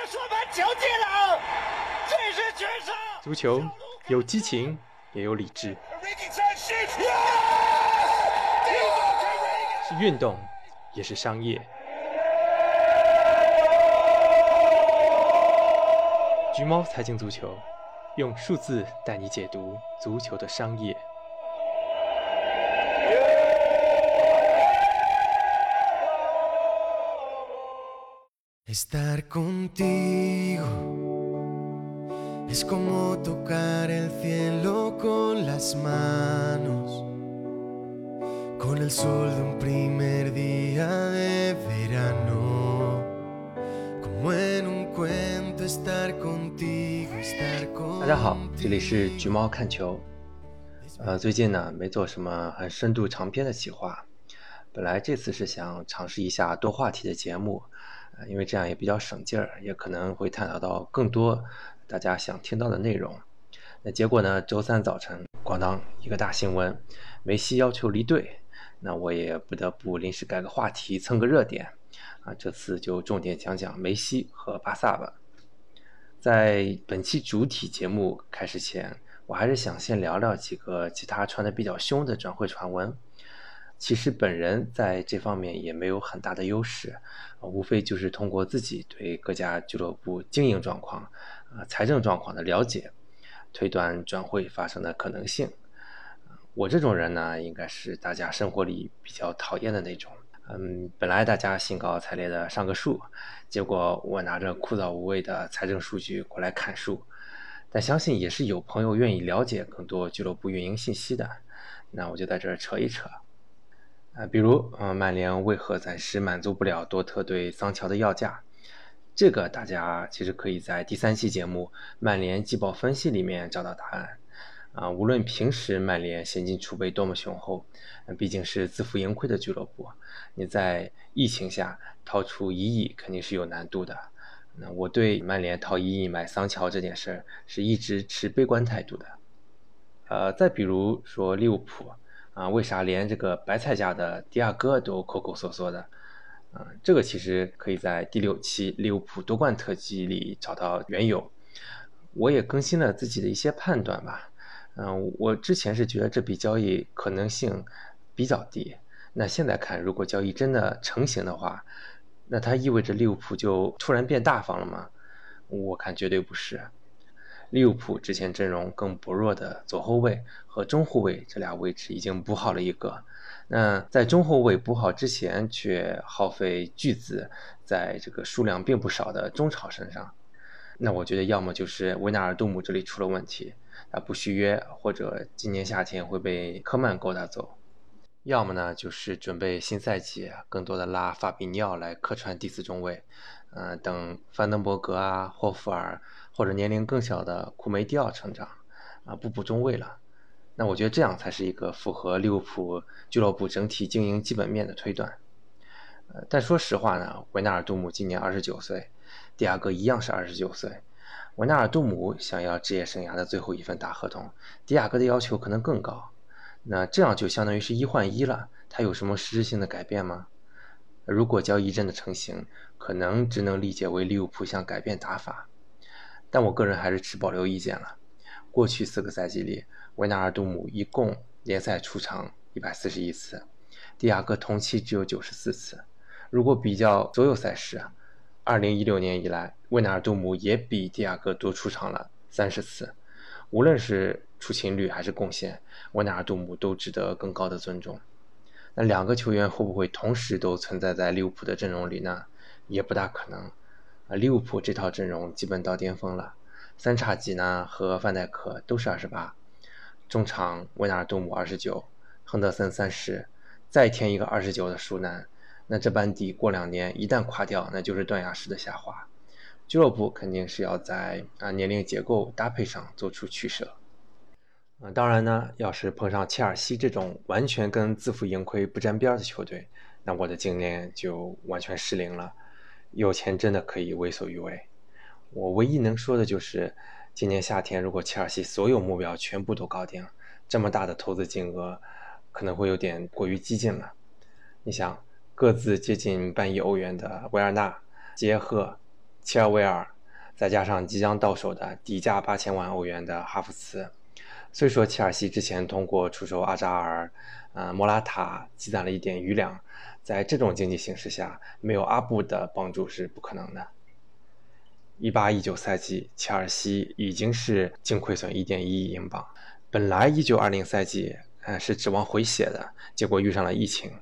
的说盘球进了，这是全胜。足球有激情，也有理智，是运动，也是商业。橘猫财经足球，用数字带你解读足球的商业。Estar contigo es como tocar el cielo con las manos, con el sol de un primer día de verano, como en un cuento estar contigo, estar contigo. 大家好，这里是橘猫看球。呃，最近呢没做什么很深度长篇的企划，本来这次是想尝试一下多话题的节目。因为这样也比较省劲儿，也可能会探讨到更多大家想听到的内容。那结果呢？周三早晨，咣当一个大新闻，梅西要求离队。那我也不得不临时改个话题，蹭个热点。啊，这次就重点讲讲梅西和巴萨吧。在本期主体节目开始前，我还是想先聊聊几个其他传的比较凶的转会传闻。其实本人在这方面也没有很大的优势，无非就是通过自己对各家俱乐部经营状况、呃财政状况的了解，推断转会发生的可能性。我这种人呢，应该是大家生活里比较讨厌的那种。嗯，本来大家兴高采烈的上个树，结果我拿着枯燥无味的财政数据过来砍树。但相信也是有朋友愿意了解更多俱乐部运营信息的，那我就在这儿扯一扯。啊，比如，嗯，曼联为何暂时满足不了多特对桑乔的要价？这个大家其实可以在第三期节目《曼联季报分析》里面找到答案。啊，无论平时曼联现金储备多么雄厚，毕竟是自负盈亏的俱乐部，你在疫情下掏出一亿肯定是有难度的。那我对曼联掏一亿买桑乔这件事儿是一直持悲观态度的。呃，再比如说利物浦。啊，为啥连这个白菜价的迪亚哥都抠抠缩缩的？啊，这个其实可以在第六期利物浦夺冠特辑里找到缘由。我也更新了自己的一些判断吧。嗯，我之前是觉得这笔交易可能性比较低。那现在看，如果交易真的成型的话，那它意味着利物浦就突然变大方了吗？我看绝对不是。利物浦之前阵容更薄弱的左后卫和中后卫这俩位置已经补好了一个，那在中后卫补好之前，却耗费巨资在这个数量并不少的中场身上，那我觉得要么就是维纳尔杜姆这里出了问题，他不续约，或者今年夏天会被科曼勾搭走，要么呢就是准备新赛季更多的拉法比尼奥来客串第四中卫，嗯，等范登伯格啊、霍夫尔。或者年龄更小的库梅蒂奥成长，啊，不补中卫了，那我觉得这样才是一个符合利物浦俱乐部整体经营基本面的推断。呃，但说实话呢，维纳尔杜姆今年二十九岁，迪亚哥一样是二十九岁。维纳尔杜姆想要职业生涯的最后一份大合同，迪亚哥的要求可能更高。那这样就相当于是一换一了，他有什么实质性的改变吗？如果交易真的成型，可能只能理解为利物浦想改变打法。但我个人还是持保留意见了。过去四个赛季里，维纳尔杜姆一共联赛出场一百四十一次，蒂亚戈同期只有九十四次。如果比较所有赛事，二零一六年以来，维纳尔杜姆也比蒂亚戈多出场了三十次。无论是出勤率还是贡献，维纳尔杜姆都值得更高的尊重。那两个球员会不会同时都存在在利物浦的阵容里呢？也不大可能。啊，利物浦这套阵容基本到巅峰了，三叉戟呢和范戴克都是二十八，中场维纳尔杜姆二十九，亨德森三十，再添一个二十九的舒南，那这班底过两年一旦垮掉，那就是断崖式的下滑。俱乐部肯定是要在啊年龄结构搭配上做出取舍。啊，当然呢，要是碰上切尔西这种完全跟自负盈亏不沾边的球队，那我的经验就完全失灵了。有钱真的可以为所欲为。我唯一能说的就是，今年夏天如果切尔西所有目标全部都搞定，这么大的投资金额可能会有点过于激进了。你想，各自接近半亿欧元的维尔纳、杰赫、切尔维尔，再加上即将到手的底价八千万欧元的哈弗茨。虽说切尔西之前通过出售阿扎尔、呃莫拉塔积攒了一点余粮，在这种经济形势下，没有阿布的帮助是不可能的。一八一九赛季，切尔西已经是净亏损一点一亿英镑。本来一九二零赛季，呃是指望回血的，结果遇上了疫情。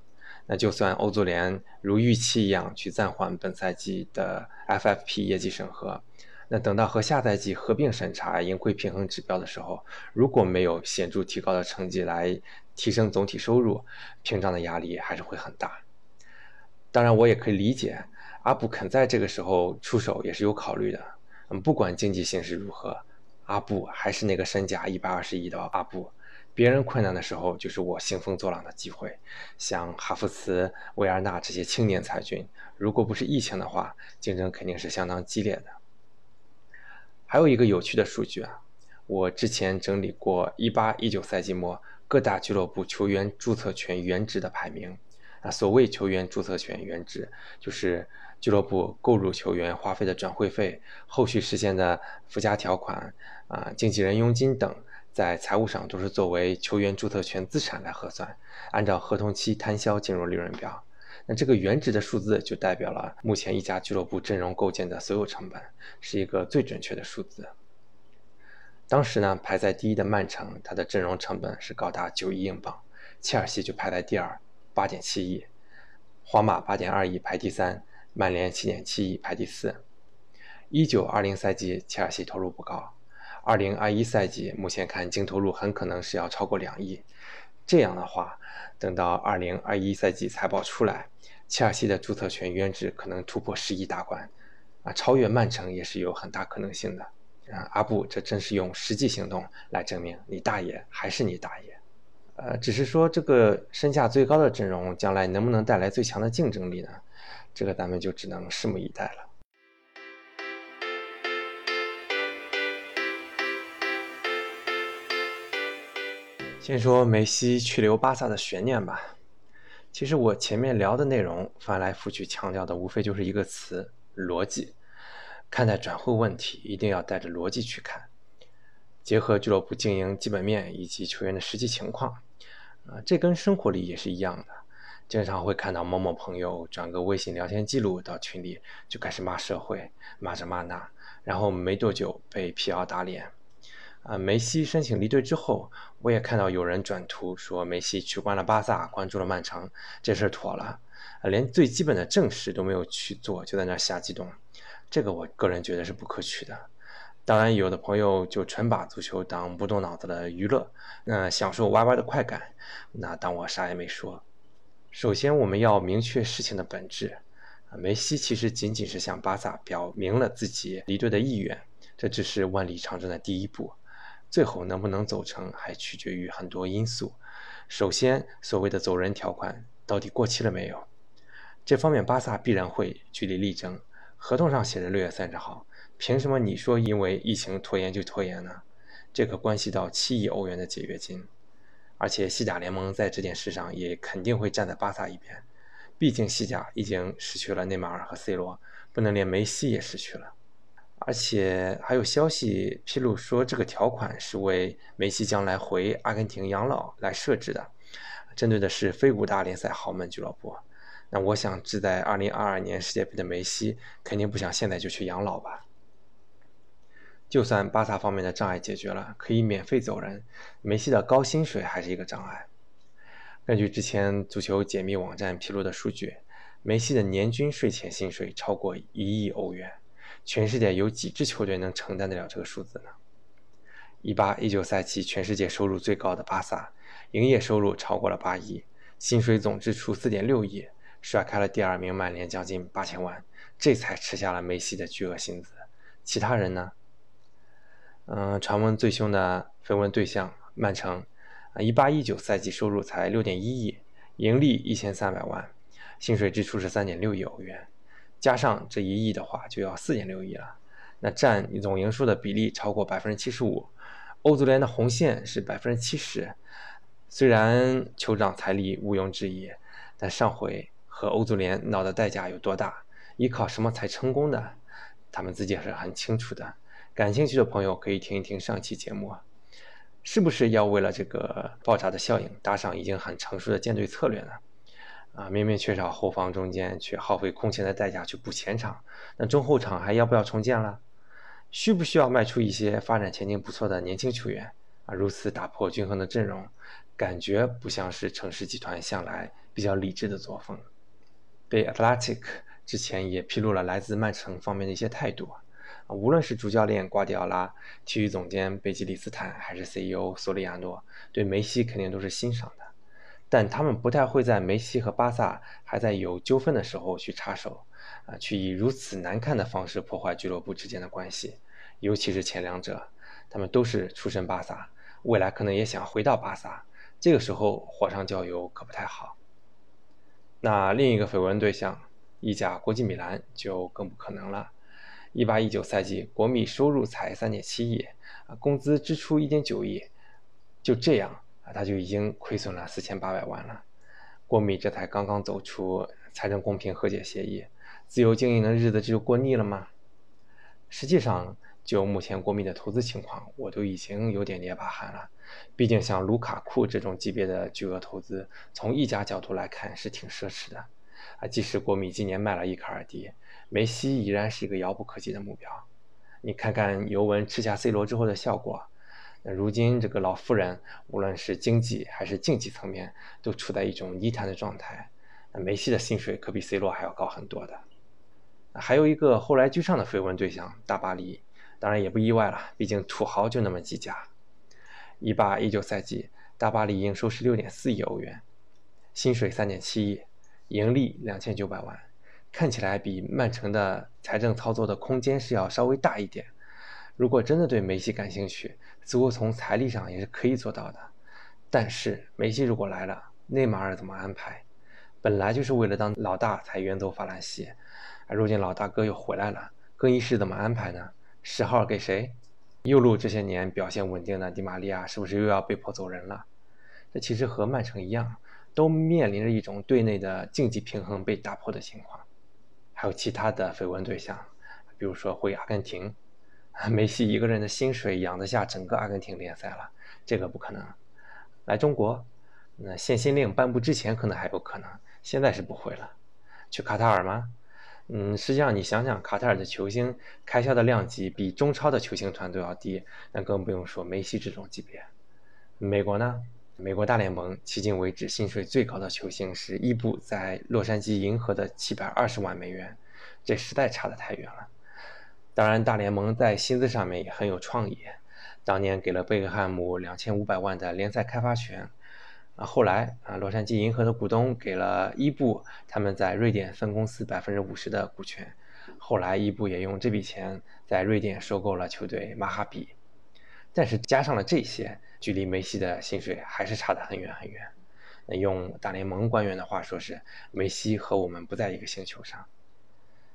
那就算欧足联如预期一样去暂缓本赛季的 FFP 业绩审核，那等到和下赛季合并审查盈亏平衡指标的时候，如果没有显著提高的成绩来提升总体收入，屏障的压力还是会很大。当然，我也可以理解。阿布肯在这个时候出手也是有考虑的。嗯，不管经济形势如何，阿布还是那个身价一百二十亿的阿布。别人困难的时候，就是我兴风作浪的机会。像哈弗茨、维尔纳这些青年才俊，如果不是疫情的话，竞争肯定是相当激烈的。还有一个有趣的数据啊，我之前整理过一八一九赛季末各大俱乐部球员注册权原值的排名。啊，所谓球员注册权原值，就是俱乐部购入球员花费的转会费、后续实现的附加条款、啊经纪人佣金等，在财务上都是作为球员注册权资产来核算，按照合同期摊销进入利润表。那这个原值的数字就代表了目前一家俱乐部阵容构建的所有成本，是一个最准确的数字。当时呢，排在第一的曼城，它的阵容成本是高达九亿英镑，切尔西就排在第二。八点七亿，皇马八点二亿排第三，曼联七点七亿排第四。一九二零赛季切尔西投入不高，二零二一赛季目前看净投入很可能是要超过两亿。这样的话，等到二零二一赛季财报出来，切尔西的注册权原值可能突破十亿大关，啊，超越曼城也是有很大可能性的。啊，阿布这真是用实际行动来证明你大爷还是你大爷。呃，只是说这个身价最高的阵容将来能不能带来最强的竞争力呢？这个咱们就只能拭目以待了。先说梅西去留巴萨的悬念吧。其实我前面聊的内容翻来覆去强调的无非就是一个词：逻辑。看待转会问题一定要带着逻辑去看，结合俱乐部经营基本面以及球员的实际情况。啊，这跟生活里也是一样的，经常会看到某某朋友转个微信聊天记录到群里，就开始骂社会，骂这骂那，然后没多久被辟谣打脸。啊，梅西申请离队之后，我也看到有人转图说梅西取关了巴萨，关注了曼城，这事儿妥了，连最基本的正事都没有去做，就在那瞎激动，这个我个人觉得是不可取的。当然，有的朋友就纯把足球当不动脑子的娱乐，那享受 YY 的快感，那当我啥也没说。首先，我们要明确事情的本质，梅西其实仅仅是向巴萨表明了自己离队的意愿，这只是万里长征的第一步，最后能不能走成还取决于很多因素。首先，所谓的走人条款到底过期了没有？这方面巴萨必然会据理力争，合同上写着六月三十号。凭什么你说因为疫情拖延就拖延呢？这可关系到七亿欧元的解约金，而且西甲联盟在这件事上也肯定会站在巴萨一边，毕竟西甲已经失去了内马尔和 C 罗，不能连梅西也失去了。而且还有消息披露说，这个条款是为梅西将来回阿根廷养老来设置的，针对的是非五大联赛豪门俱乐部。那我想，志在2022年世界杯的梅西，肯定不想现在就去养老吧。就算巴萨方面的障碍解决了，可以免费走人，梅西的高薪水还是一个障碍。根据之前足球解密网站披露的数据，梅西的年均税前薪水超过一亿欧元，全世界有几支球队能承担得了这个数字呢？一八一九赛季全世界收入最高的巴萨，营业收入超过了八亿，薪水总支出四点六亿，甩开了第二名曼联将近八千万，这才吃下了梅西的巨额薪资。其他人呢？嗯，传闻最凶的绯闻对象曼城，啊，一八一九赛季收入才六点一亿，盈利一千三百万，薪水支出是三点六亿欧元，加上这一亿的话，就要四点六亿了，那占总营收的比例超过百分之七十五，欧足联的红线是百分之七十。虽然酋长财力毋庸置疑，但上回和欧足联闹的代价有多大？依靠什么才成功的？他们自己还是很清楚的。感兴趣的朋友可以听一听上期节目啊，是不是要为了这个爆炸的效应搭上已经很成熟的建队策略呢？啊，明明缺少后防中间，却耗费空前的代价去补前场，那中后场还要不要重建了？需不需要卖出一些发展前景不错的年轻球员？啊，如此打破均衡的阵容，感觉不像是城市集团向来比较理智的作风。被 Atlantic 之前也披露了来自曼城方面的一些态度，啊，无论是主教练瓜迪奥拉、体育总监贝吉里斯坦，还是 CEO 索里亚诺，对梅西肯定都是欣赏的。但他们不太会在梅西和巴萨还在有纠纷的时候去插手，啊，去以如此难看的方式破坏俱乐部之间的关系，尤其是前两者，他们都是出身巴萨，未来可能也想回到巴萨，这个时候火上浇油可不太好。那另一个绯闻对象，意甲国际米兰就更不可能了。一八一九赛季，国米收入才三点七亿，啊，工资支出一点九亿，就这样。啊，他就已经亏损了四千八百万了。国米这才刚刚走出财政公平和解协议，自由经营的日子这就过腻了吗？实际上，就目前国米的投资情况，我都已经有点捏把汗了。毕竟像卢卡库这种级别的巨额投资，从溢价角度来看是挺奢侈的。啊，即使国米今年卖了伊卡尔迪，梅西依然是一个遥不可及的目标。你看看尤文吃下 C 罗之后的效果。那如今这个老妇人，无论是经济还是竞技层面，都处在一种泥潭的状态。那梅西的薪水可比 C 罗还要高很多的。还有一个后来居上的绯闻对象，大巴黎，当然也不意外了，毕竟土豪就那么几家。一八一九赛季，大巴黎营收是六点四亿欧元，薪水三点七亿，盈利两千九百万，看起来比曼城的财政操作的空间是要稍微大一点。如果真的对梅西感兴趣，似乎从财力上也是可以做到的。但是梅西如果来了，内马尔怎么安排？本来就是为了当老大才远走法兰西，而如今老大哥又回来了，更衣室怎么安排呢？十号给谁？右路这些年表现稳定的迪玛利亚是不是又要被迫走人了？这其实和曼城一样，都面临着一种队内的竞技平衡被打破的情况。还有其他的绯闻对象，比如说回阿根廷。梅西一个人的薪水养得下整个阿根廷联赛了，这个不可能。来中国，那限薪令颁布之前可能还有可能，现在是不会了。去卡塔尔吗？嗯，实际上你想想，卡塔尔的球星开销的量级比中超的球星团都要低，那更不用说梅西这种级别。美国呢？美国大联盟迄今为止薪水最高的球星是伊布在洛杉矶银河的七百二十万美元，这实在差得太远了。当然，大联盟在薪资上面也很有创意。当年给了贝克汉姆两千五百万的联赛开发权，啊，后来啊，洛杉矶银河的股东给了伊布他们在瑞典分公司百分之五十的股权，后来伊布也用这笔钱在瑞典收购了球队马哈比。但是加上了这些，距离梅西的薪水还是差得很远很远。那用大联盟官员的话说是，梅西和我们不在一个星球上。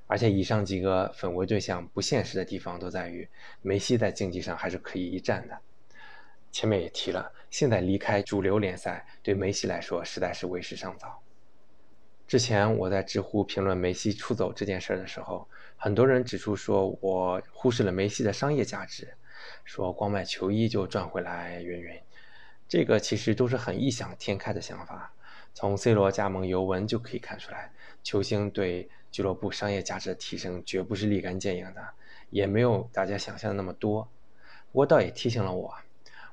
而且以上几个粉围对象不现实的地方都在于，梅西在竞技上还是可以一战的。前面也提了，现在离开主流联赛对梅西来说实在是为时尚早。之前我在知乎评论梅西出走这件事的时候，很多人指出说我忽视了梅西的商业价值，说光卖球衣就赚回来云云。这个其实都是很异想天开的想法。从 C 罗加盟尤文就可以看出来，球星对俱乐部商业价值的提升绝不是立竿见影的，也没有大家想象的那么多。不过倒也提醒了我，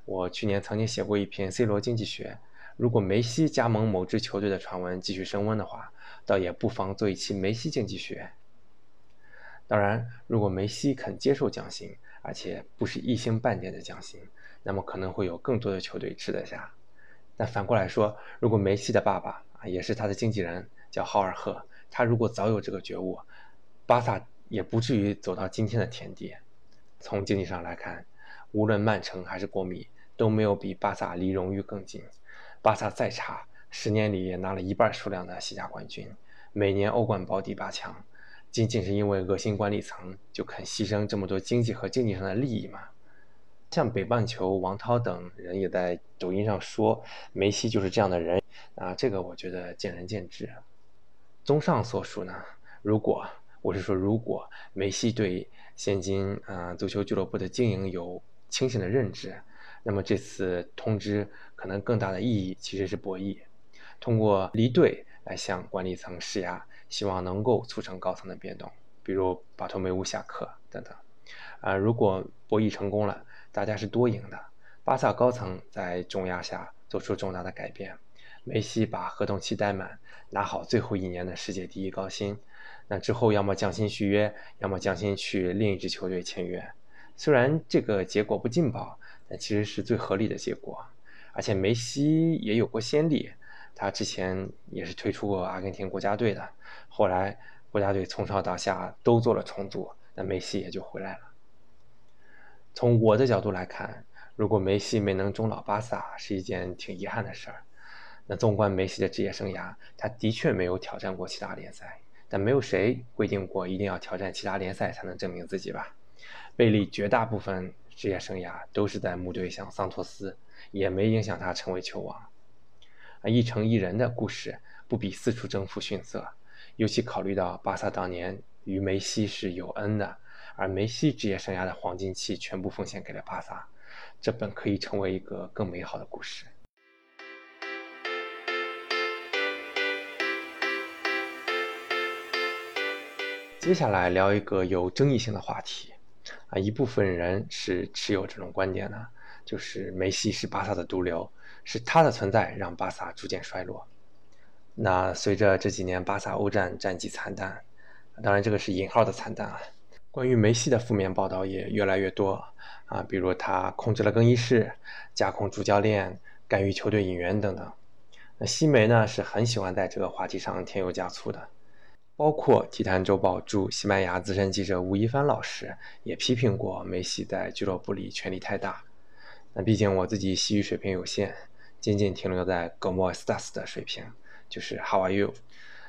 我去年曾经写过一篇 C 罗经济学，如果梅西加盟某支球队的传闻继续升温的话，倒也不妨做一期梅西经济学。当然，如果梅西肯接受降薪，而且不是一星半点的降薪，那么可能会有更多的球队吃得下。但反过来说，如果梅西的爸爸啊也是他的经纪人，叫豪尔赫，他如果早有这个觉悟，巴萨也不至于走到今天的田地。从经济上来看，无论曼城还是国米都没有比巴萨离荣誉更近。巴萨再差，十年里也拿了一半数量的西甲冠军，每年欧冠保底八强，仅仅是因为恶心管理层就肯牺牲这么多经济和经济上的利益吗？像北半球王涛等人也在抖音上说梅西就是这样的人啊，这个我觉得见仁见智。综上所述呢，如果我是说，如果梅西对现今啊足球俱乐部的经营有清醒的认知，那么这次通知可能更大的意义其实是博弈，通过离队来向管理层施压，希望能够促成高层的变动，比如巴托梅乌下课等等。啊，如果博弈成功了，大家是多赢的。巴萨高层在重压下做出重大的改变，梅西把合同期待满，拿好最后一年的世界第一高薪。那之后要么降薪续约，要么降薪去另一支球队签约。虽然这个结果不劲爆，但其实是最合理的结果。而且梅西也有过先例，他之前也是退出过阿根廷国家队的，后来国家队从上到下都做了重组，那梅西也就回来了。从我的角度来看，如果梅西没能终老巴萨，是一件挺遗憾的事儿。那纵观梅西的职业生涯，他的确没有挑战过其他联赛。但没有谁规定过一定要挑战其他联赛才能证明自己吧？贝利绝大部分职业生涯都是在母队像桑托斯，也没影响他成为球王。啊，一城一人的故事不比四处征服逊色，尤其考虑到巴萨当年与梅西是有恩的，而梅西职业生涯的黄金期全部奉献给了巴萨，这本可以成为一个更美好的故事。接下来聊一个有争议性的话题，啊，一部分人是持有这种观点的，就是梅西是巴萨的毒瘤，是他的存在让巴萨逐渐衰落。那随着这几年巴萨欧战战绩惨淡，当然这个是引号的惨淡啊，关于梅西的负面报道也越来越多啊，比如他控制了更衣室，架空主教练，干预球队引援等等。那西梅呢是很喜欢在这个话题上添油加醋的。包括《体坛周报》驻西班牙资深记者吴亦凡老师也批评过梅西在俱乐部里权力太大。那毕竟我自己西语水平有限，仅仅停留在 “Como estás” 的水平，就是 “How are you”。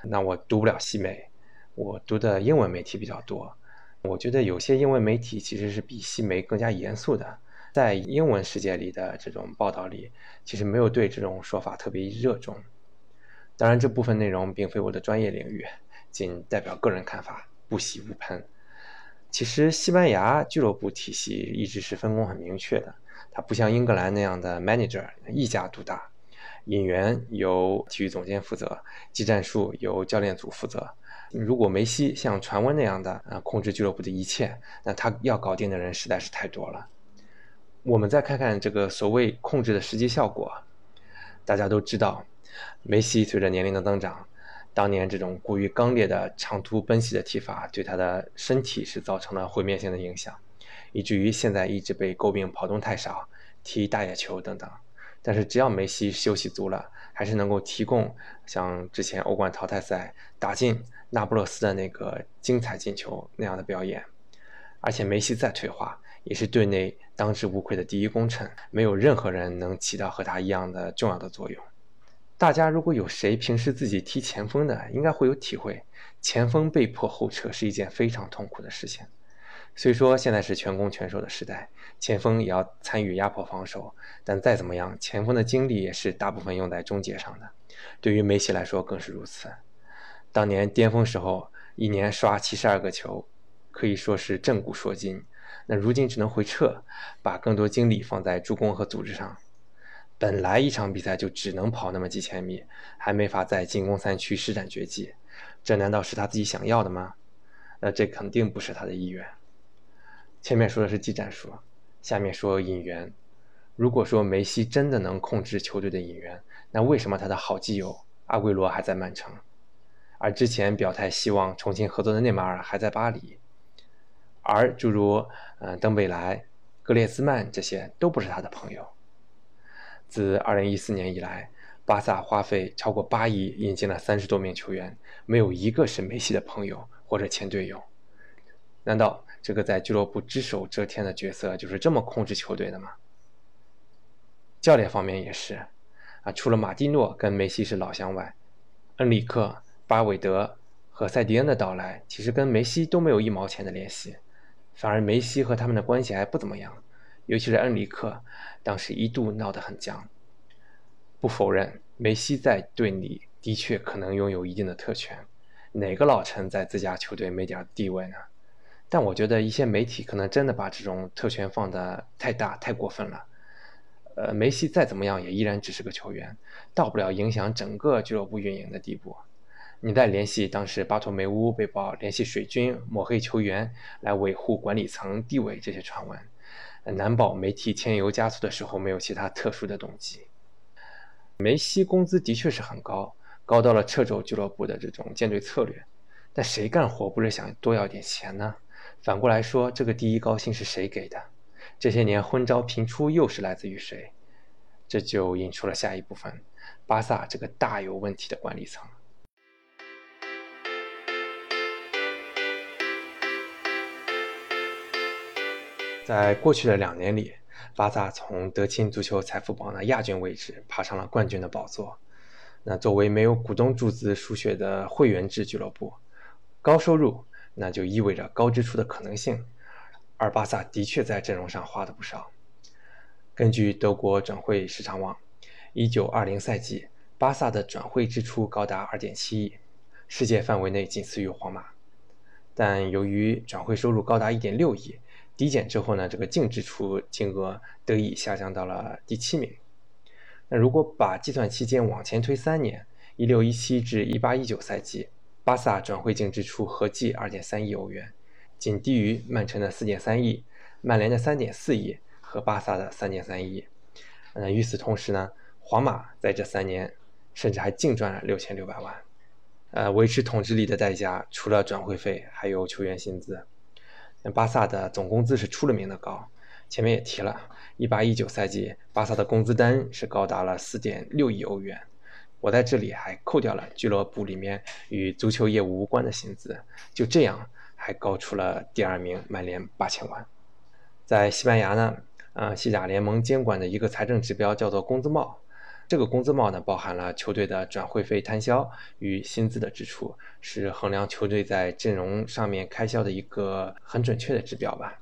那我读不了西美，我读的英文媒体比较多。我觉得有些英文媒体其实是比西媒更加严肃的，在英文世界里的这种报道里，其实没有对这种说法特别热衷。当然，这部分内容并非我的专业领域。仅代表个人看法，不喜勿喷。其实，西班牙俱乐部体系一直是分工很明确的，它不像英格兰那样的 manager 一家独大，引援由体育总监负责，技战术由教练组负责。如果梅西像传闻那样的啊控制俱乐部的一切，那他要搞定的人实在是太多了。我们再看看这个所谓控制的实际效果，大家都知道，梅西随着年龄的增长。当年这种过于刚烈的长途奔袭的踢法，对他的身体是造成了毁灭性的影响，以至于现在一直被诟病跑动太少、踢大野球等等。但是只要梅西休息足了，还是能够提供像之前欧冠淘汰赛打进那不勒斯的那个精彩进球那样的表演。而且梅西再退化，也是队内当之无愧的第一功臣，没有任何人能起到和他一样的重要的作用。大家如果有谁平时自己踢前锋的，应该会有体会，前锋被迫后撤是一件非常痛苦的事情。虽说现在是全攻全守的时代，前锋也要参与压迫防守，但再怎么样，前锋的精力也是大部分用在终结上的。对于梅西来说更是如此。当年巅峰时候，一年刷七十二个球，可以说是震古烁今。那如今只能回撤，把更多精力放在助攻和组织上。本来一场比赛就只能跑那么几千米，还没法在进攻三区施展绝技，这难道是他自己想要的吗？那这肯定不是他的意愿。前面说的是技战术，下面说引援。如果说梅西真的能控制球队的引援，那为什么他的好基友阿圭罗还在曼城，而之前表态希望重新合作的内马尔还在巴黎，而诸如嗯登贝莱、格列兹曼这些都不是他的朋友。自2014年以来，巴萨花费超过八亿引进了三十多名球员，没有一个是梅西的朋友或者前队友。难道这个在俱乐部只手遮天的角色就是这么控制球队的吗？教练方面也是，啊，除了马蒂诺跟梅西是老乡外，恩里克、巴韦德和塞迪恩的到来，其实跟梅西都没有一毛钱的联系，反而梅西和他们的关系还不怎么样。尤其是恩里克，当时一度闹得很僵。不否认梅西在队里的确可能拥有一定的特权，哪个老臣在自家球队没点地位呢？但我觉得一些媒体可能真的把这种特权放得太大、太过分了。呃，梅西再怎么样也依然只是个球员，到不了影响整个俱乐部运营的地步。你再联系当时巴托梅乌被曝联系水军抹黑球员来维护管理层地位这些传闻，难保媒体添油加醋的时候没有其他特殊的动机。梅西工资的确是很高，高到了掣肘俱乐部的这种建队策略。但谁干活不是想多要点钱呢？反过来说，这个第一高薪是谁给的？这些年昏招频出，又是来自于谁？这就引出了下一部分：巴萨这个大有问题的管理层。在过去的两年里，巴萨从德勤足球财富榜的亚军位置爬上了冠军的宝座。那作为没有股东注资输血的会员制俱乐部，高收入。那就意味着高支出的可能性，而巴萨的确在阵容上花了不少。根据德国转会市场网，1920赛季巴萨的转会支出高达2.7亿，世界范围内仅次于皇马。但由于转会收入高达1.6亿，抵减之后呢，这个净支出金额得以下降到了第七名。那如果把计算期间往前推三年，1617至1819赛季。巴萨转会净支出合计2.3亿欧元，仅低于曼城的4.3亿、曼联的3.4亿和巴萨的3.3亿。那与此同时呢，皇马在这三年甚至还净赚了6600万。呃，维持统治力的代价除了转会费，还有球员薪资。那巴萨的总工资是出了名的高，前面也提了，18-19赛季巴萨的工资单是高达了4.6亿欧元。我在这里还扣掉了俱乐部里面与足球业务无关的薪资，就这样还高出了第二名曼联八千万。在西班牙呢，呃，西甲联盟监管的一个财政指标叫做工资帽，这个工资帽呢包含了球队的转会费摊销与薪资的支出，是衡量球队在阵容上面开销的一个很准确的指标吧。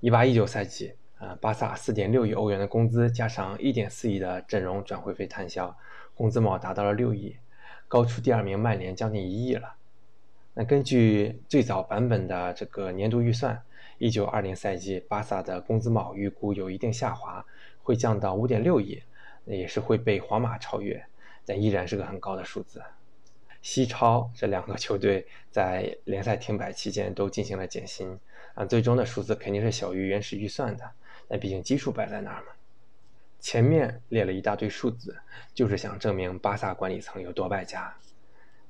一八一九赛季，呃，巴萨四点六亿欧元的工资加上一点四亿的阵容转会费摊销。工资帽达到了六亿，高出第二名曼联将近一亿了。那根据最早版本的这个年度预算，一九二零赛季巴萨的工资帽预估有一定下滑，会降到五点六亿，那也是会被皇马超越，但依然是个很高的数字。西超这两个球队在联赛停摆期间都进行了减薪，啊，最终的数字肯定是小于原始预算的，那毕竟基数摆在那儿嘛。前面列了一大堆数字，就是想证明巴萨管理层有多败家。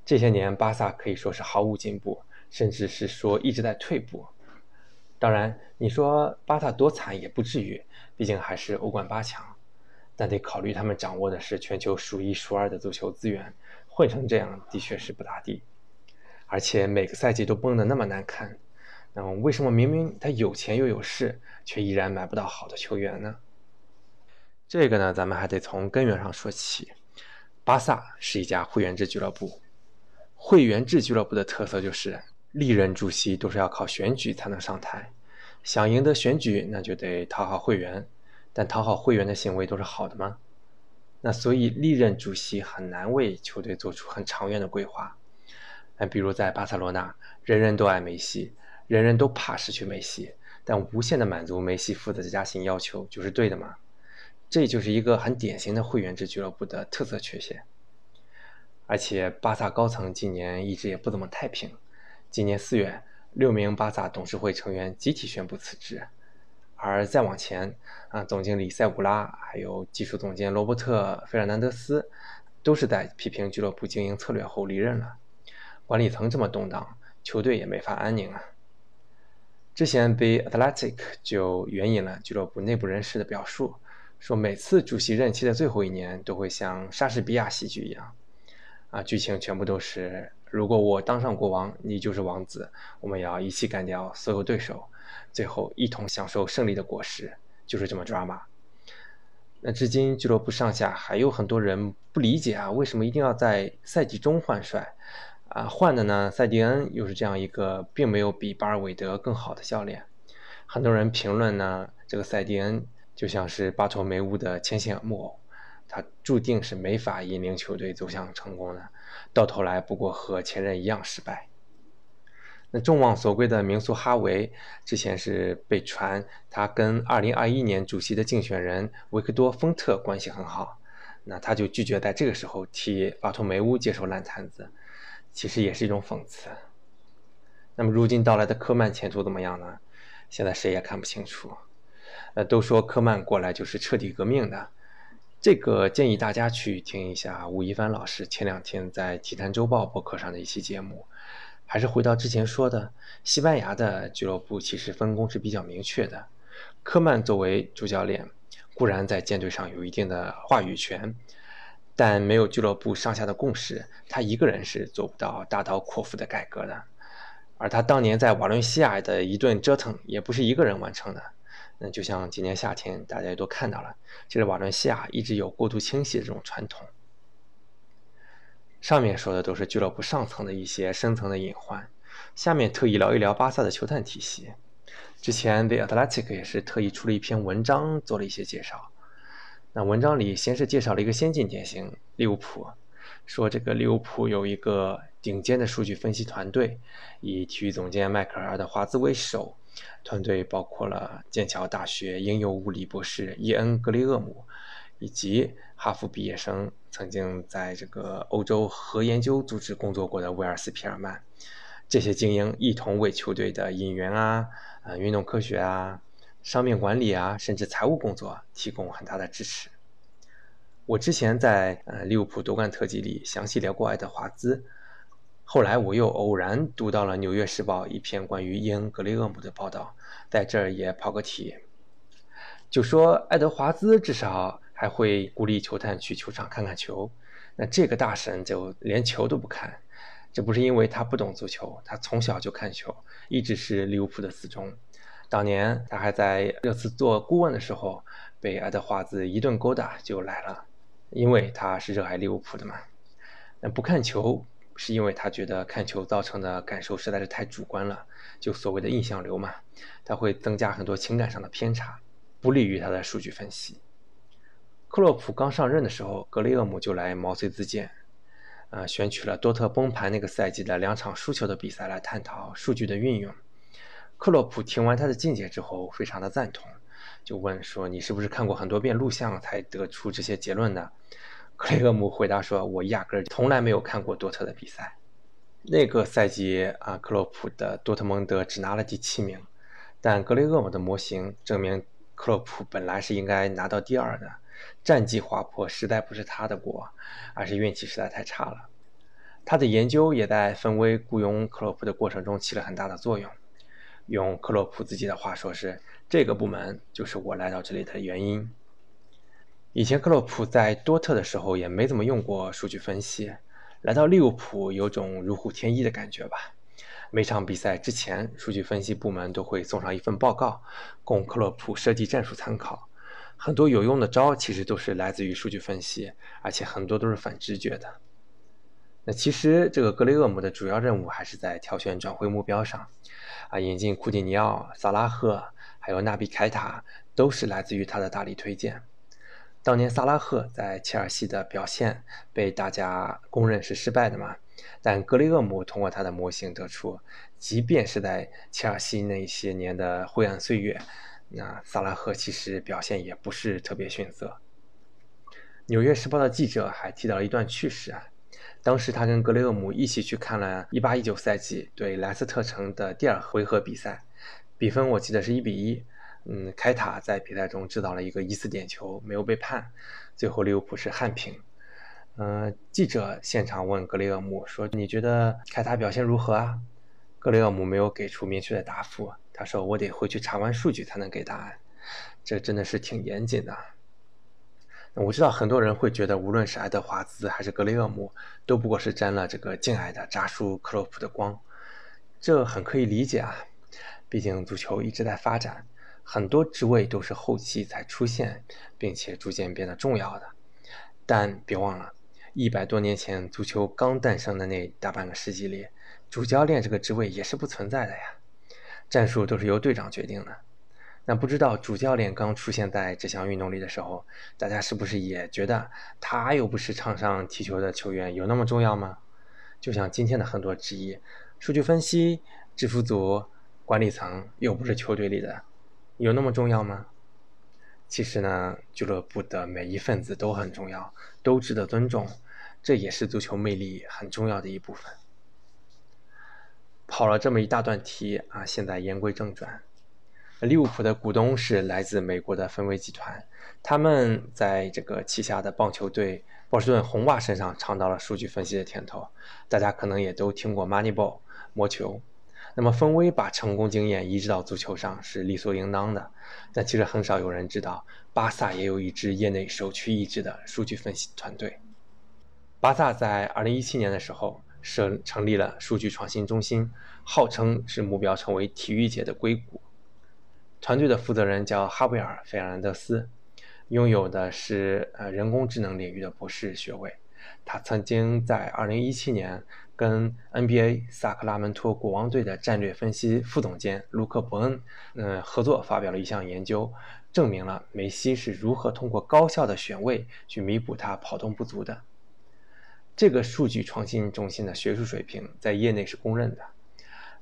这些年，巴萨可以说是毫无进步，甚至是说一直在退步。当然，你说巴萨多惨也不至于，毕竟还是欧冠八强。但得考虑他们掌握的是全球数一数二的足球资源，混成这样的确是不咋地。而且每个赛季都崩得那么难看，那么为什么明明他有钱又有势，却依然买不到好的球员呢？这个呢，咱们还得从根源上说起。巴萨是一家会员制俱乐部，会员制俱乐部的特色就是历任主席都是要靠选举才能上台。想赢得选举，那就得讨好会员。但讨好会员的行为都是好的吗？那所以历任主席很难为球队做出很长远的规划。那比如在巴塞罗那，人人都爱梅西，人人都怕失去梅西，但无限的满足梅西父子的加薪要求，就是对的吗？这就是一个很典型的会员制俱乐部的特色缺陷，而且巴萨高层今年一直也不怎么太平。今年四月，六名巴萨董事会成员集体宣布辞职，而再往前，啊，总经理塞古拉还有技术总监罗伯特·费尔南德斯，都是在批评俱乐部经营策略后离任了。管理层这么动荡，球队也没法安宁啊。之前被 Athletic 就援引了俱乐部内部人士的表述。说每次主席任期的最后一年都会像莎士比亚戏剧一样，啊，剧情全部都是如果我当上国王，你就是王子，我们要一起干掉所有对手，最后一同享受胜利的果实，就是这么抓马。那至今俱乐部上下还有很多人不理解啊，为什么一定要在赛季中换帅？啊，换的呢，塞蒂恩又是这样一个并没有比巴尔韦德更好的教练。很多人评论呢，这个塞蒂恩。就像是巴托梅乌的牵线木偶，他注定是没法引领球队走向成功的，到头来不过和前任一样失败。那众望所归的名宿哈维之前是被传他跟2021年主席的竞选人维克多·丰特关系很好，那他就拒绝在这个时候替巴托梅乌接受烂摊子，其实也是一种讽刺。那么如今到来的科曼前途怎么样呢？现在谁也看不清楚。呃，都说科曼过来就是彻底革命的，这个建议大家去听一下吴亦凡老师前两天在《体坛周报》博客上的一期节目。还是回到之前说的，西班牙的俱乐部其实分工是比较明确的。科曼作为主教练，固然在舰队上有一定的话语权，但没有俱乐部上下的共识，他一个人是做不到大刀阔斧的改革的。而他当年在瓦伦西亚的一顿折腾，也不是一个人完成的。那就像今年夏天大家也都看到了，其实瓦伦西亚一直有过度清洗的这种传统。上面说的都是俱乐部上层的一些深层的隐患，下面特意聊一聊巴萨的球探体系。之前 The Athletic 也是特意出了一篇文章，做了一些介绍。那文章里先是介绍了一个先进典型利物浦，说这个利物浦有一个顶尖的数据分析团队，以体育总监迈克尔·的华兹为首，团队包括了剑桥大学应用物理博士伊恩·格雷厄姆。以及哈佛毕业生，曾经在这个欧洲核研究组织工作过的威尔斯·皮尔曼，这些精英一同为球队的引援啊、呃运动科学啊、商面管理啊，甚至财务工作提供很大的支持。我之前在呃利物浦夺冠特辑里详细聊过爱德华兹，后来我又偶然读到了《纽约时报》一篇关于伊恩·格雷厄姆的报道，在这儿也抛个题，就说爱德华兹至少。还会鼓励球探去球场看看球，那这个大神就连球都不看，这不是因为他不懂足球，他从小就看球，一直是利物浦的死忠。当年他还在热刺做顾问的时候，被爱德华兹一顿勾搭就来了，因为他是热爱利物浦的嘛。那不看球是因为他觉得看球造成的感受实在是太主观了，就所谓的印象流嘛，他会增加很多情感上的偏差，不利于他的数据分析。克洛普刚上任的时候，格雷厄姆就来毛遂自荐，啊，选取了多特崩盘那个赛季的两场输球的比赛来探讨数据的运用。克洛普听完他的见解之后，非常的赞同，就问说：“你是不是看过很多遍录像才得出这些结论的？”格雷厄姆回答说：“我压根儿从来没有看过多特的比赛。”那个赛季啊，克洛普的多特蒙德只拿了第七名，但格雷厄姆的模型证明克洛普本来是应该拿到第二的。战绩滑坡实在不是他的锅，而是运气实在太差了。他的研究也在分威雇佣克洛普的过程中起了很大的作用。用克洛普自己的话说是：“这个部门就是我来到这里的原因。”以前克洛普在多特的时候也没怎么用过数据分析，来到利物浦有种如虎添翼的感觉吧。每场比赛之前，数据分析部门都会送上一份报告，供克洛普设计战术参考。很多有用的招其实都是来自于数据分析，而且很多都是反直觉的。那其实这个格雷厄姆的主要任务还是在挑选转会目标上，啊，引进库蒂尼奥、萨拉赫，还有纳比凯塔，都是来自于他的大力推荐。当年萨拉赫在切尔西的表现被大家公认是失败的嘛，但格雷厄姆通过他的模型得出，即便是在切尔西那些年的灰暗岁月。那萨拉赫其实表现也不是特别逊色。纽约时报的记者还提到了一段趣事啊，当时他跟格雷厄姆一起去看了18-19赛季对莱斯特城的第二回合比赛，比分我记得是1比1。嗯，凯塔在比赛中制造了一个疑似点球，没有被判，最后利物浦是憾平。嗯，记者现场问格雷厄姆说：“你觉得凯塔表现如何啊？”格雷厄姆没有给出明确的答复。他说：“我得回去查完数据才能给答案，这真的是挺严谨的。”我知道很多人会觉得，无论是爱德华兹还是格雷厄姆，都不过是沾了这个敬爱的扎叔克洛普的光，这很可以理解啊。毕竟足球一直在发展，很多职位都是后期才出现，并且逐渐变得重要的。但别忘了，一百多年前足球刚诞生的那大半个世纪里，主教练这个职位也是不存在的呀。战术都是由队长决定的，那不知道主教练刚出现在这项运动里的时候，大家是不是也觉得他又不是场上踢球的球员，有那么重要吗？就像今天的很多职业，数据分析、制服组、管理层又不是球队里的，有那么重要吗？其实呢，俱乐部的每一份子都很重要，都值得尊重，这也是足球魅力很重要的一部分。跑了这么一大段题啊，现在言归正传。利物浦的股东是来自美国的芬威集团，他们在这个旗下的棒球队波士顿红袜身上尝到了数据分析的甜头。大家可能也都听过 Moneyball 魔球。那么芬威把成功经验移植到足球上是理所应当的。但其实很少有人知道，巴萨也有一支业内首屈一指的数据分析团队。巴萨在2017年的时候设成立了数据创新中心，号称是目标成为体育界的硅谷。团队的负责人叫哈维尔·费尔南德斯，拥有的是呃人工智能领域的博士学位。他曾经在2017年跟 NBA 萨克拉门托国王队的战略分析副总监卢克·伯恩，嗯，合作发表了一项研究，证明了梅西是如何通过高效的选位去弥补他跑动不足的。这个数据创新中心的学术水平在业内是公认的。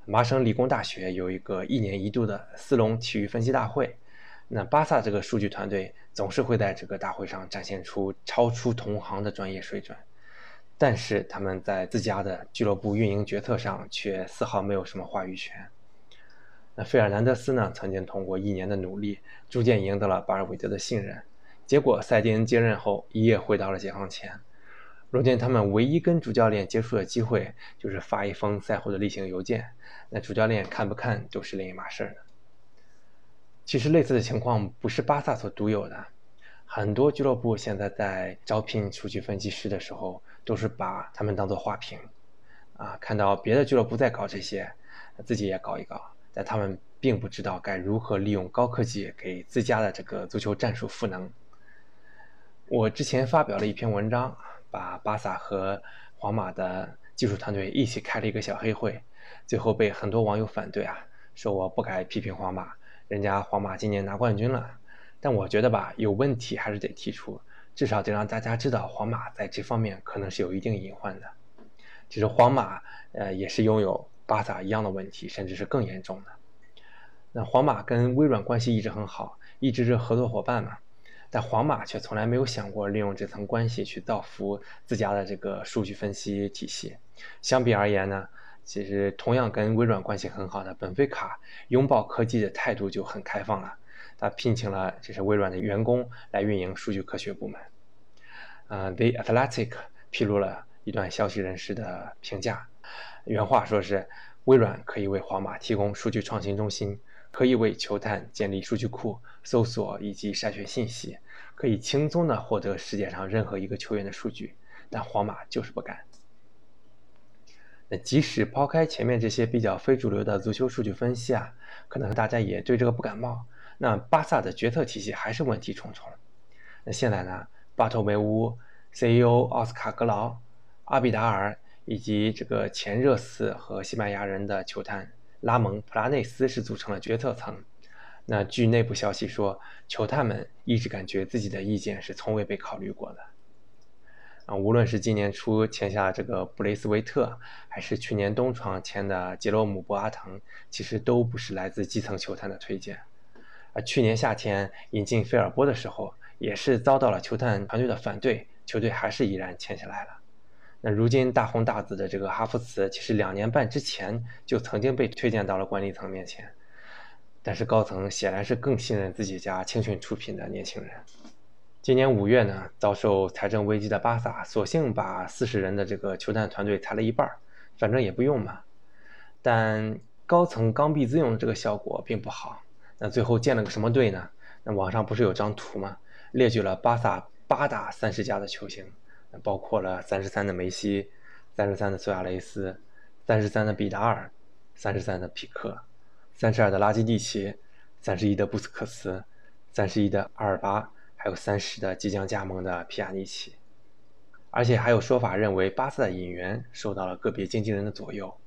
麻省理工大学有一个一年一度的斯隆体育分析大会，那巴萨这个数据团队总是会在这个大会上展现出超出同行的专业水准，但是他们在自家的俱乐部运营决策上却丝毫没有什么话语权。那费尔南德斯呢，曾经通过一年的努力，逐渐赢得了巴尔韦德的信任，结果塞蒂恩接任后一夜回到了解放前。如今他们唯一跟主教练接触的机会，就是发一封赛后的例行邮件。那主教练看不看都是另一码事儿其实类似的情况不是巴萨所独有的，很多俱乐部现在在招聘数据分析师的时候，都是把他们当做花瓶。啊，看到别的俱乐部在搞这些，自己也搞一搞，但他们并不知道该如何利用高科技给自家的这个足球战术赋能。我之前发表了一篇文章。把巴萨和皇马的技术团队一起开了一个小黑会，最后被很多网友反对啊，说我不该批评皇马，人家皇马今年拿冠军了。但我觉得吧，有问题还是得提出，至少得让大家知道皇马在这方面可能是有一定隐患的。其实皇马呃也是拥有巴萨一样的问题，甚至是更严重的。那皇马跟微软关系一直很好，一直是合作伙伴嘛。但皇马却从来没有想过利用这层关系去造福自家的这个数据分析体系。相比而言呢，其实同样跟微软关系很好的本菲卡，拥抱科技的态度就很开放了。他聘请了这是微软的员工来运营数据科学部门。呃，The Athletic 披露了一段消息人士的评价，原话说是：微软可以为皇马提供数据创新中心。可以为球探建立数据库、搜索以及筛选信息，可以轻松的获得世界上任何一个球员的数据，但皇马就是不干。那即使抛开前面这些比较非主流的足球数据分析啊，可能大家也对这个不感冒。那巴萨的决策体系还是问题重重。那现在呢，巴托梅乌、CEO 奥斯卡格劳、阿比达尔以及这个前热刺和西班牙人的球探。拉蒙普拉内斯是组成了决策层。那据内部消息说，球探们一直感觉自己的意见是从未被考虑过的。啊，无论是今年初签下这个布雷斯维特，还是去年冬窗签的杰罗姆博阿滕，其实都不是来自基层球探的推荐。而去年夏天引进菲尔波的时候，也是遭到了球探团队的反对，球队还是依然签下来了。那如今大红大紫的这个哈弗茨，其实两年半之前就曾经被推荐到了管理层面前，但是高层显然是更信任自己家青训出品的年轻人。今年五月呢，遭受财政危机的巴萨，索性把四十人的这个球探团队裁了一半，反正也不用嘛。但高层刚愎自用这个效果并不好。那最后建了个什么队呢？那网上不是有张图吗？列举了巴萨八大三十加的球星。包括了三十三的梅西，三十三的苏亚雷斯，三十三的比达尔，三十三的皮克，三十二的拉基蒂奇，三十一的布斯克斯，三十一的阿尔巴，还有三十的即将加盟的皮亚尼奇。而且还有说法认为巴萨的引援受到了个别经纪人的左右。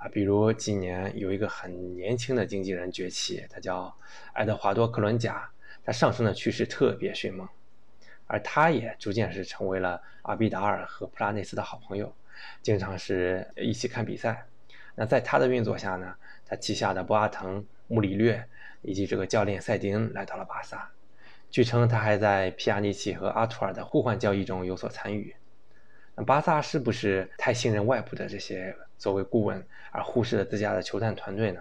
啊，比如今年有一个很年轻的经纪人崛起，他叫爱德华多·克伦贾，他上升的趋势特别迅猛，而他也逐渐是成为了阿比达尔和普拉内斯的好朋友，经常是一起看比赛。那在他的运作下呢，他旗下的博阿滕、穆里略以及这个教练塞迪恩来到了巴萨。据称，他还在皮亚尼奇和阿图尔的互换交易中有所参与。那巴萨是不是太信任外部的这些作为顾问，而忽视了自家的球探团队呢？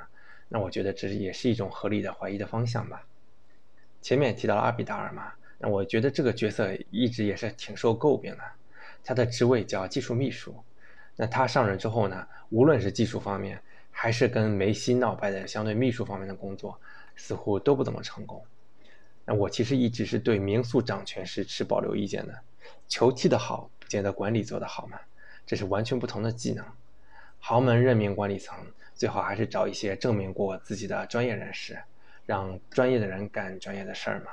那我觉得这也是一种合理的怀疑的方向吧。前面提到了阿比达尔嘛，那我觉得这个角色一直也是挺受诟病的。他的职位叫技术秘书。那他上任之后呢，无论是技术方面，还是跟梅西闹掰的相对秘书方面的工作，似乎都不怎么成功。那我其实一直是对民宿掌权是持保留意见的，球踢得好不见得管理做得好嘛，这是完全不同的技能。豪门任命管理层，最好还是找一些证明过自己的专业人士，让专业的人干专业的事儿嘛。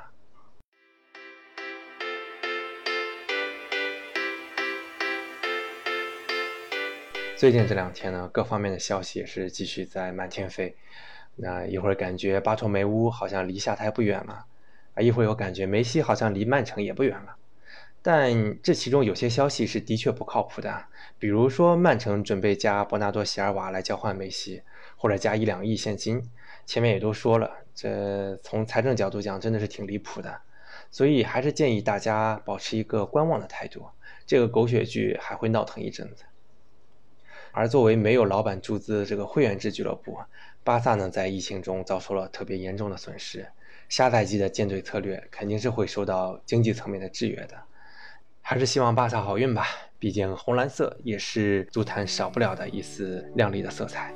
最近这两天呢，各方面的消息也是继续在满天飞。那一会儿感觉巴托梅乌好像离下台不远了。啊，一会儿又感觉梅西好像离曼城也不远了，但这其中有些消息是的确不靠谱的，比如说曼城准备加伯纳多席尔瓦来交换梅西，或者加一两亿现金，前面也都说了，这从财政角度讲真的是挺离谱的，所以还是建议大家保持一个观望的态度，这个狗血剧还会闹腾一阵子。而作为没有老板注资这个会员制俱乐部，巴萨呢在疫情中遭受了特别严重的损失。下赛季的建队策略肯定是会受到经济层面的制约的，还是希望巴萨好运吧。毕竟红蓝色也是足坛少不了的一丝亮丽的色彩。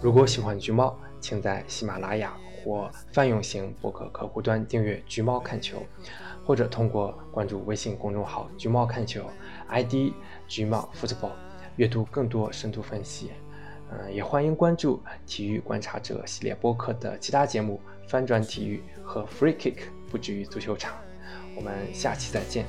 如果喜欢橘猫，请在喜马拉雅或泛用型博客客户端订阅“橘猫看球”，或者通过关注微信公众号“橘猫看球 ”（ID 橘猫 football） 阅读更多深度分析。嗯，也欢迎关注“体育观察者”系列播客的其他节目《翻转体育》和《Free Kick》不止于足球场。我们下期再见。